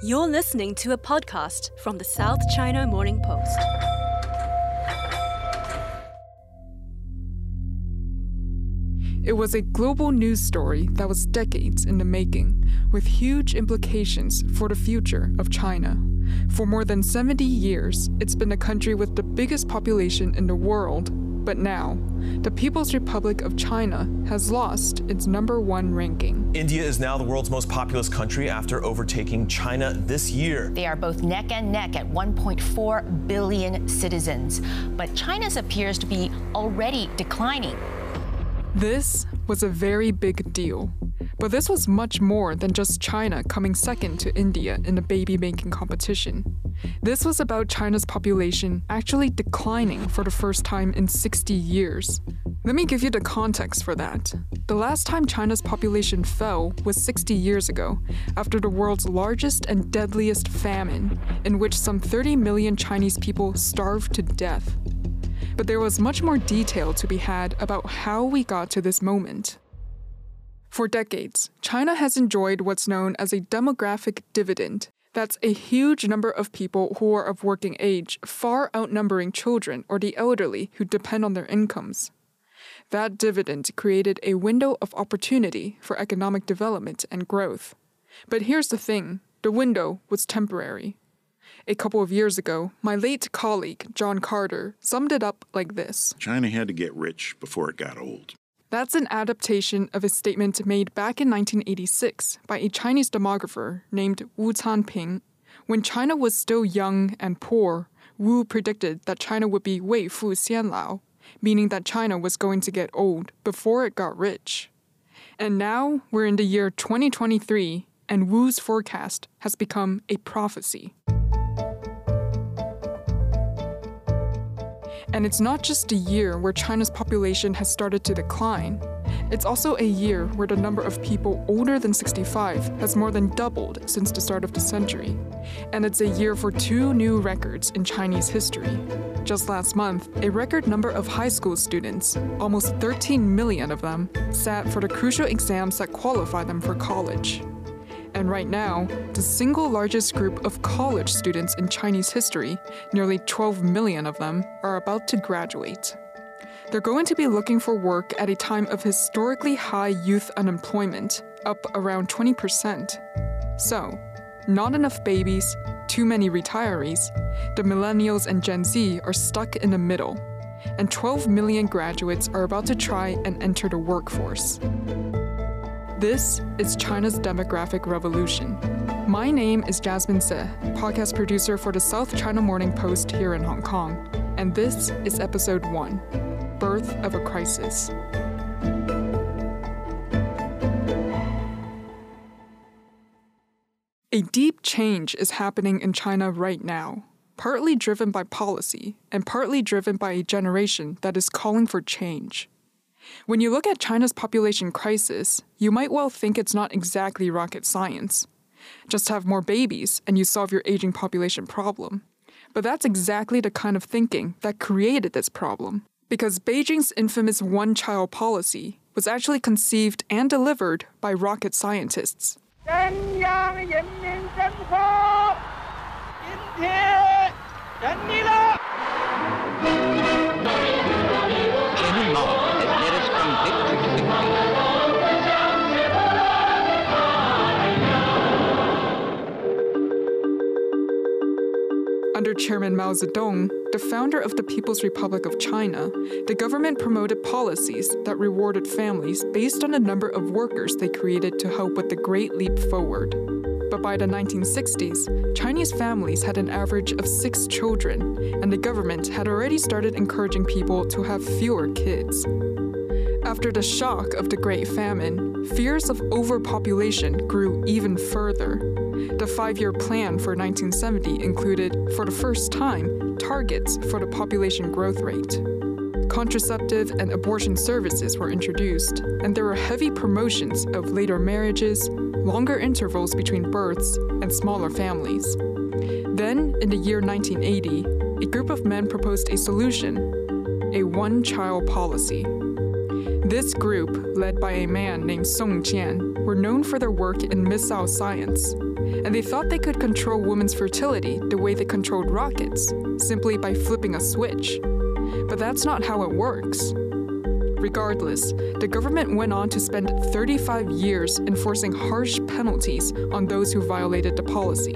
You're listening to a podcast from the South China Morning Post. It was a global news story that was decades in the making, with huge implications for the future of China. For more than 70 years, it's been the country with the biggest population in the world. But now, the People's Republic of China has lost its number one ranking. India is now the world's most populous country after overtaking China this year. They are both neck and neck at 1.4 billion citizens. But China's appears to be already declining. This was a very big deal. But this was much more than just China coming second to India in the baby making competition. This was about China's population actually declining for the first time in 60 years. Let me give you the context for that. The last time China's population fell was 60 years ago, after the world's largest and deadliest famine, in which some 30 million Chinese people starved to death but there was much more detail to be had about how we got to this moment. For decades, China has enjoyed what's known as a demographic dividend. That's a huge number of people who are of working age, far outnumbering children or the elderly who depend on their incomes. That dividend created a window of opportunity for economic development and growth. But here's the thing the window was temporary. A couple of years ago, my late colleague, John Carter, summed it up like this China had to get rich before it got old. That's an adaptation of a statement made back in 1986 by a Chinese demographer named Wu Cangping. When China was still young and poor, Wu predicted that China would be Wei Fu Xian Lao, meaning that China was going to get old before it got rich. And now we're in the year 2023, and Wu's forecast has become a prophecy. And it's not just a year where China's population has started to decline. It's also a year where the number of people older than 65 has more than doubled since the start of the century. And it's a year for two new records in Chinese history. Just last month, a record number of high school students, almost 13 million of them, sat for the crucial exams that qualify them for college. And right now, the single largest group of college students in Chinese history, nearly 12 million of them, are about to graduate. They're going to be looking for work at a time of historically high youth unemployment, up around 20%. So, not enough babies, too many retirees, the millennials and Gen Z are stuck in the middle, and 12 million graduates are about to try and enter the workforce. This is China's demographic revolution. My name is Jasmine Se, podcast producer for the South China Morning Post here in Hong Kong, and this is episode one Birth of a Crisis. A deep change is happening in China right now, partly driven by policy and partly driven by a generation that is calling for change. When you look at China's population crisis, you might well think it's not exactly rocket science. Just have more babies and you solve your aging population problem. But that's exactly the kind of thinking that created this problem. Because Beijing's infamous one child policy was actually conceived and delivered by rocket scientists. Chairman Mao Zedong, the founder of the People's Republic of China, the government promoted policies that rewarded families based on the number of workers they created to help with the Great Leap Forward. But by the 1960s, Chinese families had an average of six children, and the government had already started encouraging people to have fewer kids. After the shock of the Great Famine, fears of overpopulation grew even further. The five year plan for 1970 included, for the first time, targets for the population growth rate. Contraceptive and abortion services were introduced, and there were heavy promotions of later marriages, longer intervals between births, and smaller families. Then, in the year 1980, a group of men proposed a solution a one child policy. This group, led by a man named Song Jian, were known for their work in missile science, and they thought they could control women's fertility the way they controlled rockets, simply by flipping a switch. But that's not how it works. Regardless, the government went on to spend 35 years enforcing harsh penalties on those who violated the policy.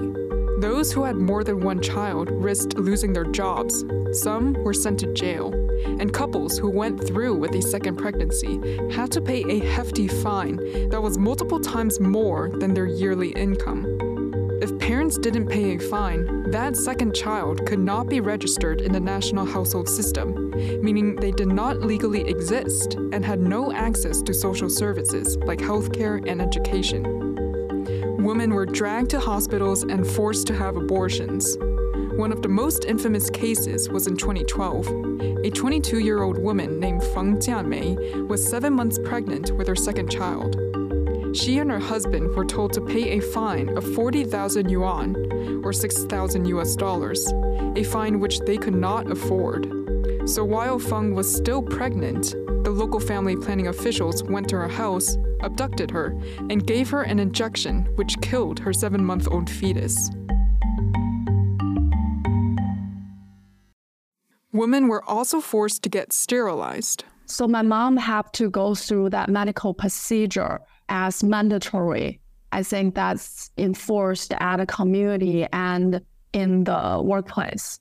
Those who had more than one child risked losing their jobs. Some were sent to jail. And couples who went through with a second pregnancy had to pay a hefty fine that was multiple times more than their yearly income. Parents didn't pay a fine, that second child could not be registered in the national household system, meaning they did not legally exist and had no access to social services like healthcare and education. Women were dragged to hospitals and forced to have abortions. One of the most infamous cases was in 2012. A 22 year old woman named Feng Jianmei was seven months pregnant with her second child. She and her husband were told to pay a fine of 40,000 yuan, or 6,000 US dollars, a fine which they could not afford. So while Feng was still pregnant, the local family planning officials went to her house, abducted her, and gave her an injection which killed her seven month old fetus. Women were also forced to get sterilized. So my mom had to go through that medical procedure as mandatory. I think that's enforced at a community and in the workplace.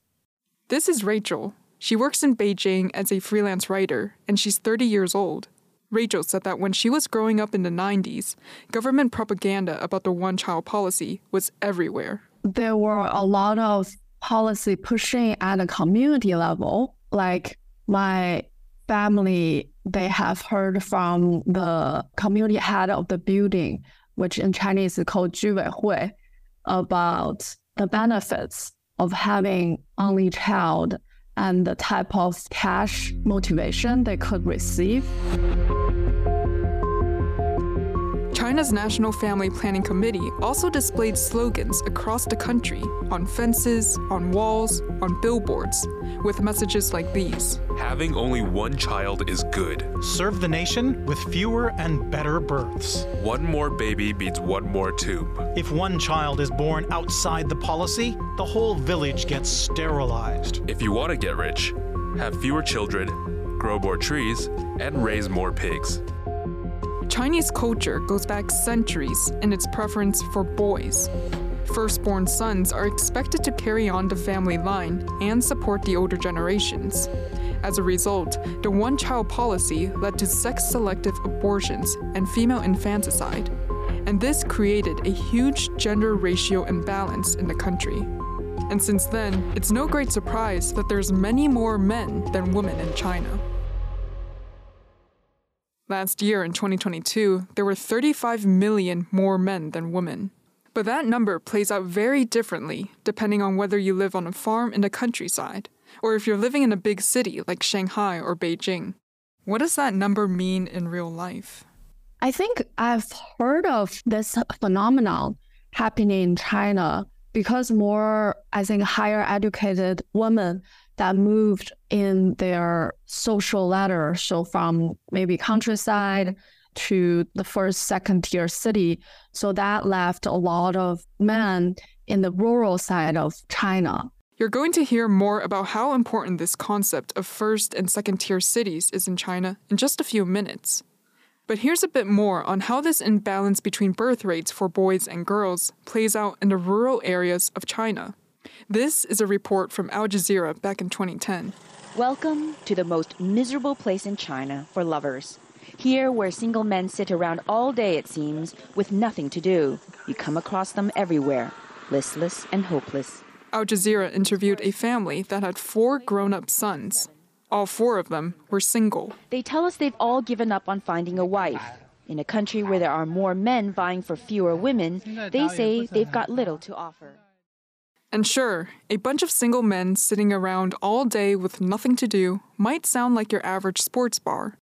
This is Rachel. She works in Beijing as a freelance writer, and she's 30 years old. Rachel said that when she was growing up in the 90s, government propaganda about the one child policy was everywhere. There were a lot of policy pushing at a community level. Like my family, they have heard from the community head of the building, which in Chinese is called 居委会, about the benefits of having only child and the type of cash motivation they could receive. China's National Family Planning Committee also displayed slogans across the country on fences, on walls, on billboards, with messages like these Having only one child is good. Serve the nation with fewer and better births. One more baby beats one more tube. If one child is born outside the policy, the whole village gets sterilized. If you want to get rich, have fewer children, grow more trees, and raise more pigs. Chinese culture goes back centuries in its preference for boys. Firstborn sons are expected to carry on the family line and support the older generations. As a result, the one child policy led to sex selective abortions and female infanticide. And this created a huge gender ratio imbalance in the country. And since then, it's no great surprise that there's many more men than women in China. Last year, in 2022, there were 35 million more men than women. But that number plays out very differently depending on whether you live on a farm in the countryside or if you're living in a big city like Shanghai or Beijing. What does that number mean in real life? I think I've heard of this phenomenon happening in China because more, I think, higher educated women that moved in their social ladder. So from maybe countryside to the first, second tier city. So that left a lot of men in the rural side of China. You're going to hear more about how important this concept of first and second tier cities is in China in just a few minutes. But here's a bit more on how this imbalance between birth rates for boys and girls plays out in the rural areas of China. This is a report from Al Jazeera back in 2010. Welcome to the most miserable place in China for lovers. Here, where single men sit around all day, it seems, with nothing to do. You come across them everywhere, listless and hopeless. Al Jazeera interviewed a family that had four grown up sons. All four of them were single. They tell us they've all given up on finding a wife. In a country where there are more men vying for fewer women, they say they've got little to offer. And sure, a bunch of single men sitting around all day with nothing to do might sound like your average sports bar.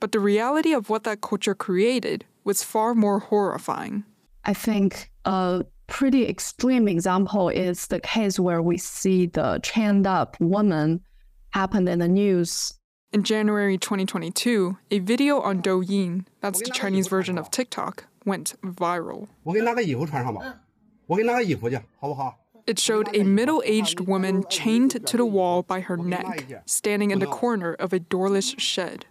But the reality of what that culture created was far more horrifying. I think a pretty extreme example is the case where we see the chained up woman happened in the news In January 2022, a video on Douyin, that's the Chinese version of TikTok, went viral. It showed a middle aged woman chained to the wall by her neck, standing in the corner of a doorless shed.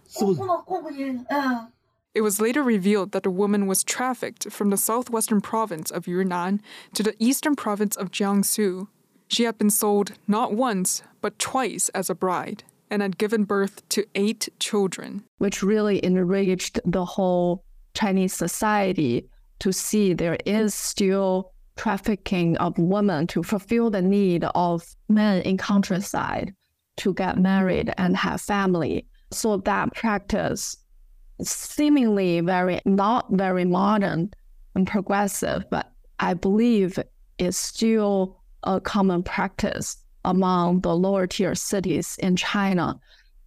It was later revealed that the woman was trafficked from the southwestern province of Yunnan to the eastern province of Jiangsu. She had been sold not once, but twice as a bride and had given birth to eight children. Which really enraged the whole Chinese society to see there is still trafficking of women to fulfill the need of men in countryside to get married and have family. So that practice seemingly very not very modern and progressive, but I believe is still a common practice among the lower tier cities in China.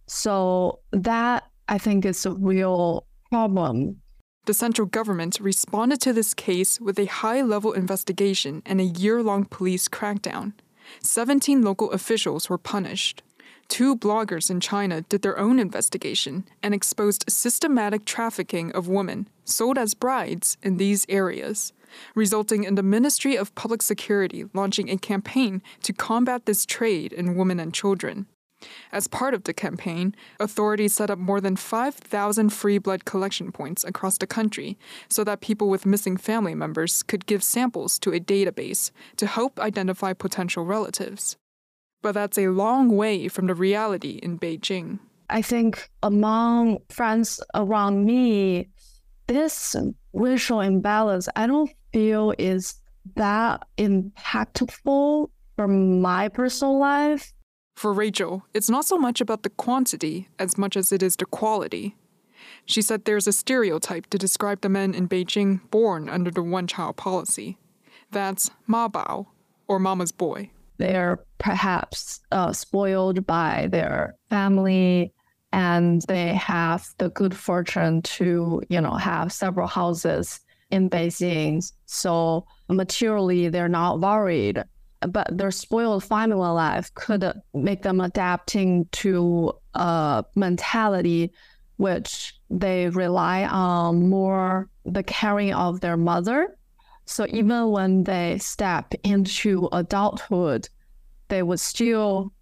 So that I think is a real problem. The central government responded to this case with a high level investigation and a year long police crackdown. 17 local officials were punished. Two bloggers in China did their own investigation and exposed systematic trafficking of women sold as brides in these areas, resulting in the Ministry of Public Security launching a campaign to combat this trade in women and children. As part of the campaign, authorities set up more than 5,000 free blood collection points across the country so that people with missing family members could give samples to a database to help identify potential relatives. But that's a long way from the reality in Beijing. I think among friends around me, this ratio imbalance I don't feel is that impactful for my personal life. For Rachel, it's not so much about the quantity as much as it is the quality. She said there's a stereotype to describe the men in Beijing born under the one child policy. That's Ma Bao, or Mama's boy. They're perhaps uh, spoiled by their family and they have the good fortune to, you know, have several houses in Beijing. So materially, they're not worried but their spoiled family life could make them adapting to a mentality which they rely on more the caring of their mother. So even when they step into adulthood, they were still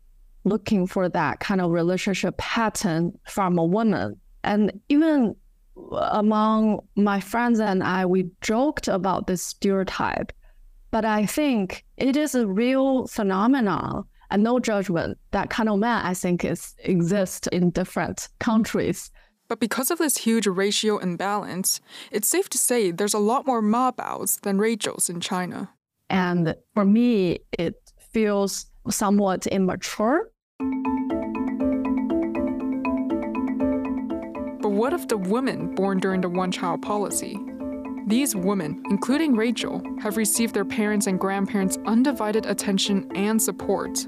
looking for that kind of relationship pattern from a woman. And even among my friends and I, we joked about this stereotype but I think it is a real phenomenon and no judgment. That kind of man, I think, is exists in different countries. But because of this huge ratio imbalance, it's safe to say there's a lot more Ma Baos than Rachels in China. And for me, it feels somewhat immature. But what of the women born during the one child policy? These women, including Rachel, have received their parents' and grandparents' undivided attention and support.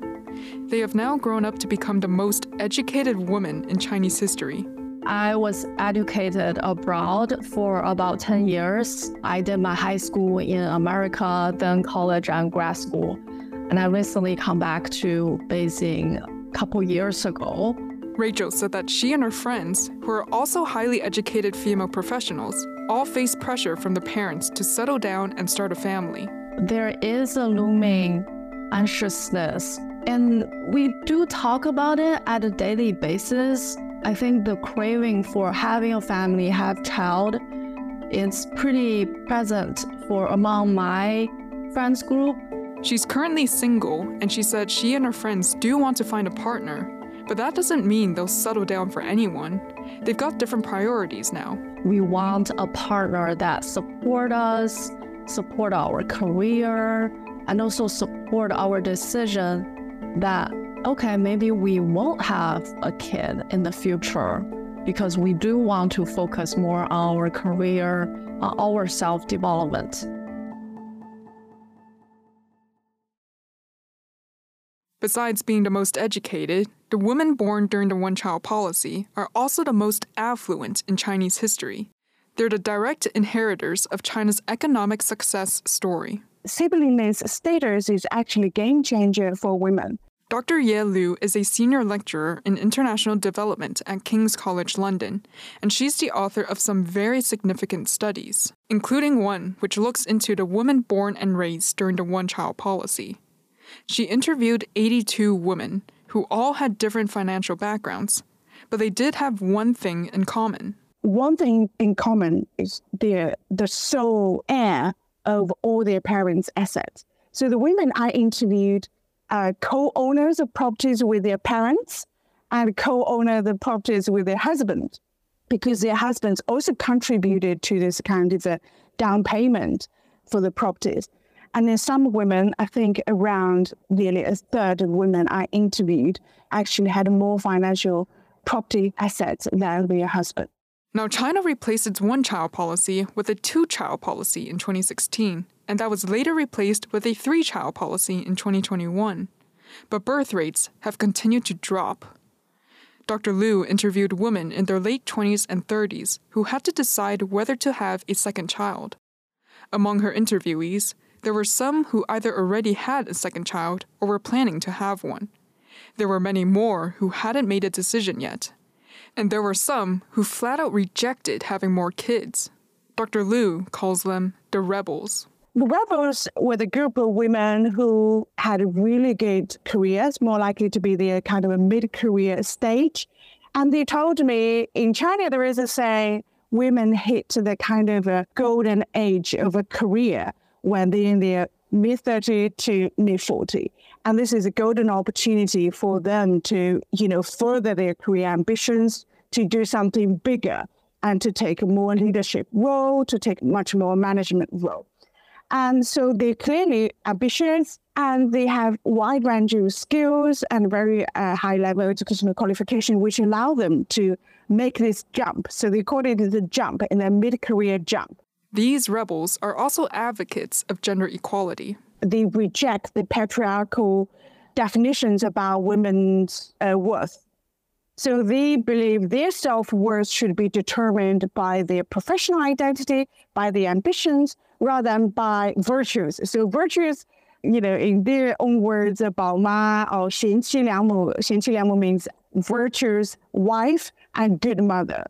They have now grown up to become the most educated women in Chinese history. I was educated abroad for about 10 years. I did my high school in America, then college and grad school. And I recently come back to Beijing a couple years ago. Rachel said that she and her friends, who are also highly educated female professionals, all face pressure from the parents to settle down and start a family. There is a looming anxiousness, and we do talk about it at a daily basis. I think the craving for having a family, have child, is pretty present for among my friends group. She's currently single, and she said she and her friends do want to find a partner, but that doesn't mean they'll settle down for anyone. They've got different priorities now. We want a partner that support us, support our career, and also support our decision that okay, maybe we won't have a kid in the future because we do want to focus more on our career, on our self-development. Besides being the most educated, the women born during the one child policy are also the most affluent in Chinese history. They're the direct inheritors of China's economic success story. Sibling status is actually a game changer for women. Dr. Ye Liu is a senior lecturer in international development at King's College London, and she's the author of some very significant studies, including one which looks into the women born and raised during the one child policy. She interviewed 82 women who all had different financial backgrounds, but they did have one thing in common. One thing in common is they're the sole heir of all their parents' assets. So the women I interviewed are co-owners of properties with their parents and co-owner the properties with their husband because their husbands also contributed to this kind of a down payment for the properties. And then some women, I think around nearly a third of women I interviewed actually had more financial property assets than their husband. Now, China replaced its one child policy with a two child policy in 2016, and that was later replaced with a three child policy in 2021. But birth rates have continued to drop. Dr. Liu interviewed women in their late 20s and 30s who had to decide whether to have a second child. Among her interviewees, there were some who either already had a second child or were planning to have one. There were many more who hadn't made a decision yet and there were some who flat out rejected having more kids. Dr. Liu calls them the rebels. The rebels were the group of women who had really good careers, more likely to be the kind of a mid career stage. And they told me in China, there is a saying women hit the kind of a golden age of a career when they're in their mid 30 to mid 40 and this is a golden opportunity for them to you know further their career ambitions to do something bigger and to take a more leadership role to take much more management role. And so they're clearly ambitious and they have wide range of skills and very uh, high level educational qualification which allow them to make this jump. So they call it the jump in a mid-career jump these rebels are also advocates of gender equality. They reject the patriarchal definitions about women's uh, worth. So they believe their self worth should be determined by their professional identity, by their ambitions, rather than by virtues. So virtues, you know, in their own words, about ma or xianqi liangmu, means virtuous wife and good mother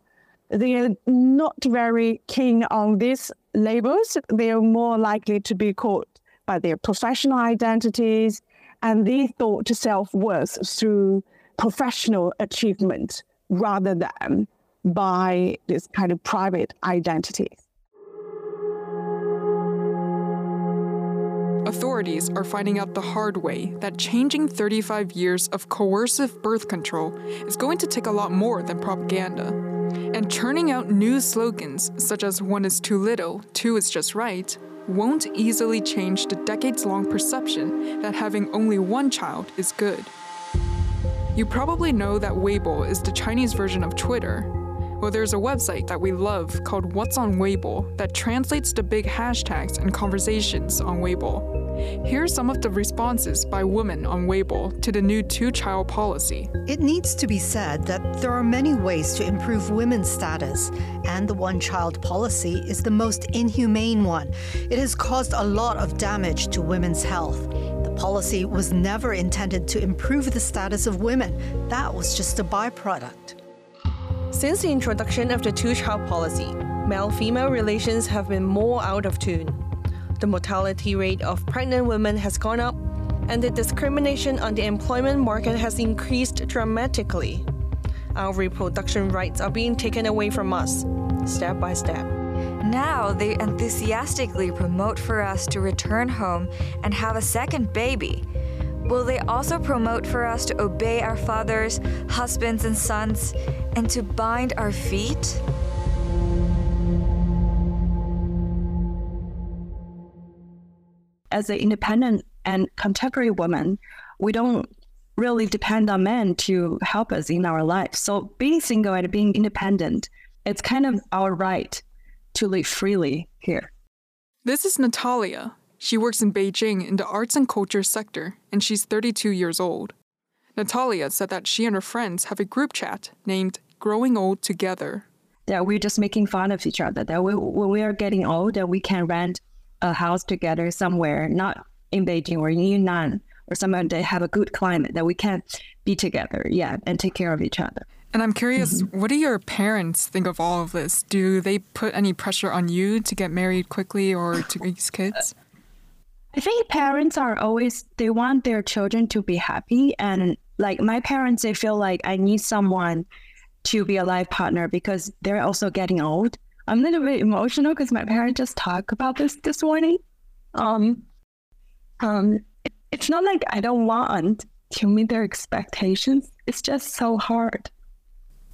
they are not very keen on these labels. They are more likely to be caught by their professional identities, and they thought self worth through professional achievement rather than by this kind of private identity. Authorities are finding out the hard way that changing 35 years of coercive birth control is going to take a lot more than propaganda. And churning out new slogans such as one is too little, two is just right, won't easily change the decades long perception that having only one child is good. You probably know that Weibo is the Chinese version of Twitter. Well, there's a website that we love called What's on Weibo that translates the big hashtags and conversations on Weibo. Here's some of the responses by women on Weibo to the new two child policy. It needs to be said that there are many ways to improve women's status, and the one child policy is the most inhumane one. It has caused a lot of damage to women's health. The policy was never intended to improve the status of women, that was just a byproduct. Since the introduction of the two child policy, male female relations have been more out of tune the mortality rate of pregnant women has gone up, and the discrimination on the employment market has increased dramatically. Our reproduction rights are being taken away from us, step by step. Now they enthusiastically promote for us to return home and have a second baby. Will they also promote for us to obey our fathers, husbands, and sons, and to bind our feet? As an independent and contemporary woman, we don't really depend on men to help us in our life. So being single and being independent, it's kind of our right to live freely here. This is Natalia. She works in Beijing in the arts and culture sector, and she's 32 years old. Natalia said that she and her friends have a group chat named Growing Old Together. That we're just making fun of each other, that we, when we are getting old, that we can rent a house together somewhere, not in Beijing or in Yunnan or somewhere they have a good climate that we can be together, yeah, and take care of each other. And I'm curious, mm-hmm. what do your parents think of all of this? Do they put any pressure on you to get married quickly or to raise kids? I think parents are always they want their children to be happy and like my parents they feel like I need someone to be a life partner because they're also getting old. I'm a little bit emotional because my parents just talked about this this morning. Um, um, it, it's not like I don't want to meet their expectations. It's just so hard.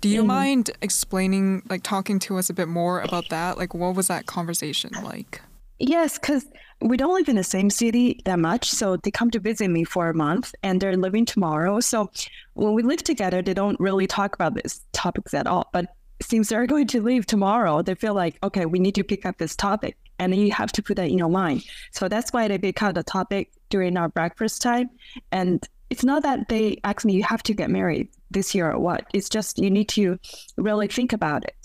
Do you mm. mind explaining, like, talking to us a bit more about that? Like, what was that conversation like? Yes, because we don't live in the same city that much. So they come to visit me for a month and they're living tomorrow. So when we live together, they don't really talk about these topics at all. But since they're going to leave tomorrow, they feel like, okay, we need to pick up this topic. And you have to put that in your mind. So that's why they pick out the topic during our breakfast time. And it's not that they ask me, you have to get married this year or what. It's just you need to really think about it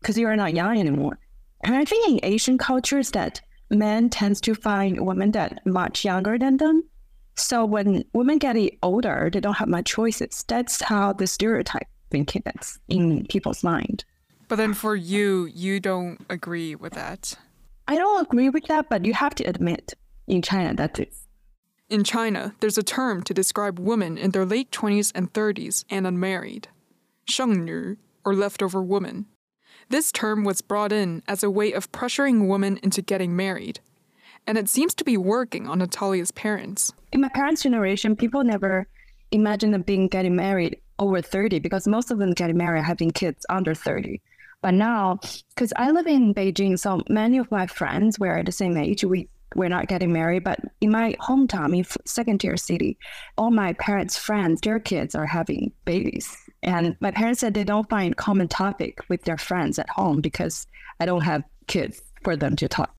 because you're not young anymore. And I think in Asian cultures that men tends to find women that much younger than them. So when women get older, they don't have much choices. That's how the stereotype thinking that's in mm. people's mind. But then for you, you don't agree with that. I don't agree with that, but you have to admit in China that is. It. In China, there's a term to describe women in their late 20s and 30s and unmarried. 剩女, or leftover woman. This term was brought in as a way of pressuring women into getting married. And it seems to be working on Natalia's parents. In my parents' generation, people never imagined them being getting married over 30 because most of them getting married having kids under 30. But now, because I live in Beijing, so many of my friends were the same age. We we're not getting married, but in my hometown, in second tier city, all my parents' friends, their kids are having babies. And my parents said they don't find common topic with their friends at home because I don't have kids for them to talk.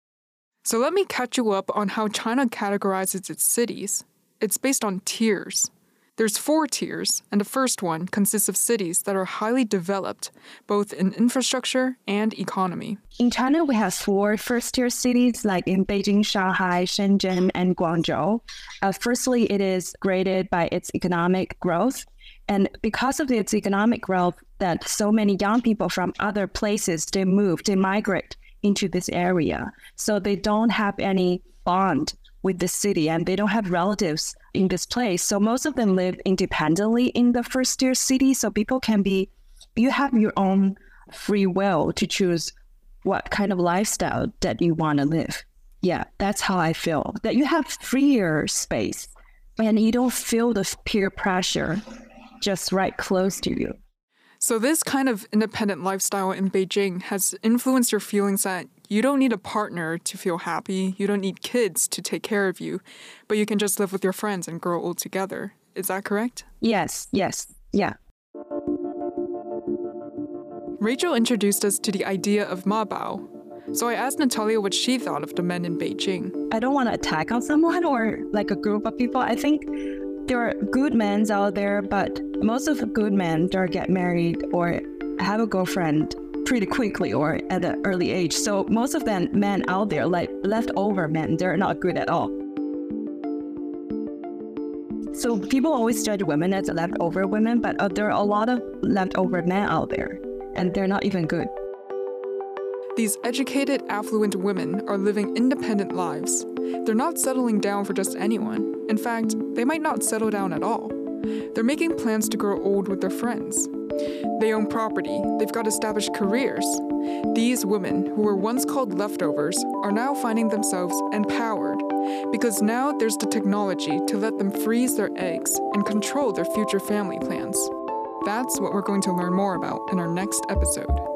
So let me catch you up on how China categorizes its cities. It's based on tiers. There's four tiers, and the first one consists of cities that are highly developed, both in infrastructure and economy. In China, we have four first tier cities, like in Beijing, Shanghai, Shenzhen, and Guangzhou. Uh, firstly, it is graded by its economic growth. And because of its economic growth, that so many young people from other places they move, they migrate into this area. So they don't have any bond with the city and they don't have relatives in this place. So most of them live independently in the first tier city. So people can be, you have your own free will to choose what kind of lifestyle that you want to live. Yeah, that's how I feel. That you have freer space and you don't feel the peer pressure just right close to you. So, this kind of independent lifestyle in Beijing has influenced your feelings that you don't need a partner to feel happy, you don't need kids to take care of you, but you can just live with your friends and grow old together. Is that correct? Yes, yes, yeah. Rachel introduced us to the idea of Ma Bao. So I asked Natalia what she thought of the men in Beijing. I don't want to attack on someone or like a group of people. I think there are good men out there, but most of the good men don't get married or have a girlfriend pretty quickly or at an early age. So most of them men out there, like leftover men, they're not good at all. So people always judge women as leftover women, but uh, there are a lot of leftover men out there, and they're not even good. These educated, affluent women are living independent lives. They're not settling down for just anyone. In fact, they might not settle down at all. They're making plans to grow old with their friends. They own property, they've got established careers. These women, who were once called leftovers, are now finding themselves empowered because now there's the technology to let them freeze their eggs and control their future family plans. That's what we're going to learn more about in our next episode.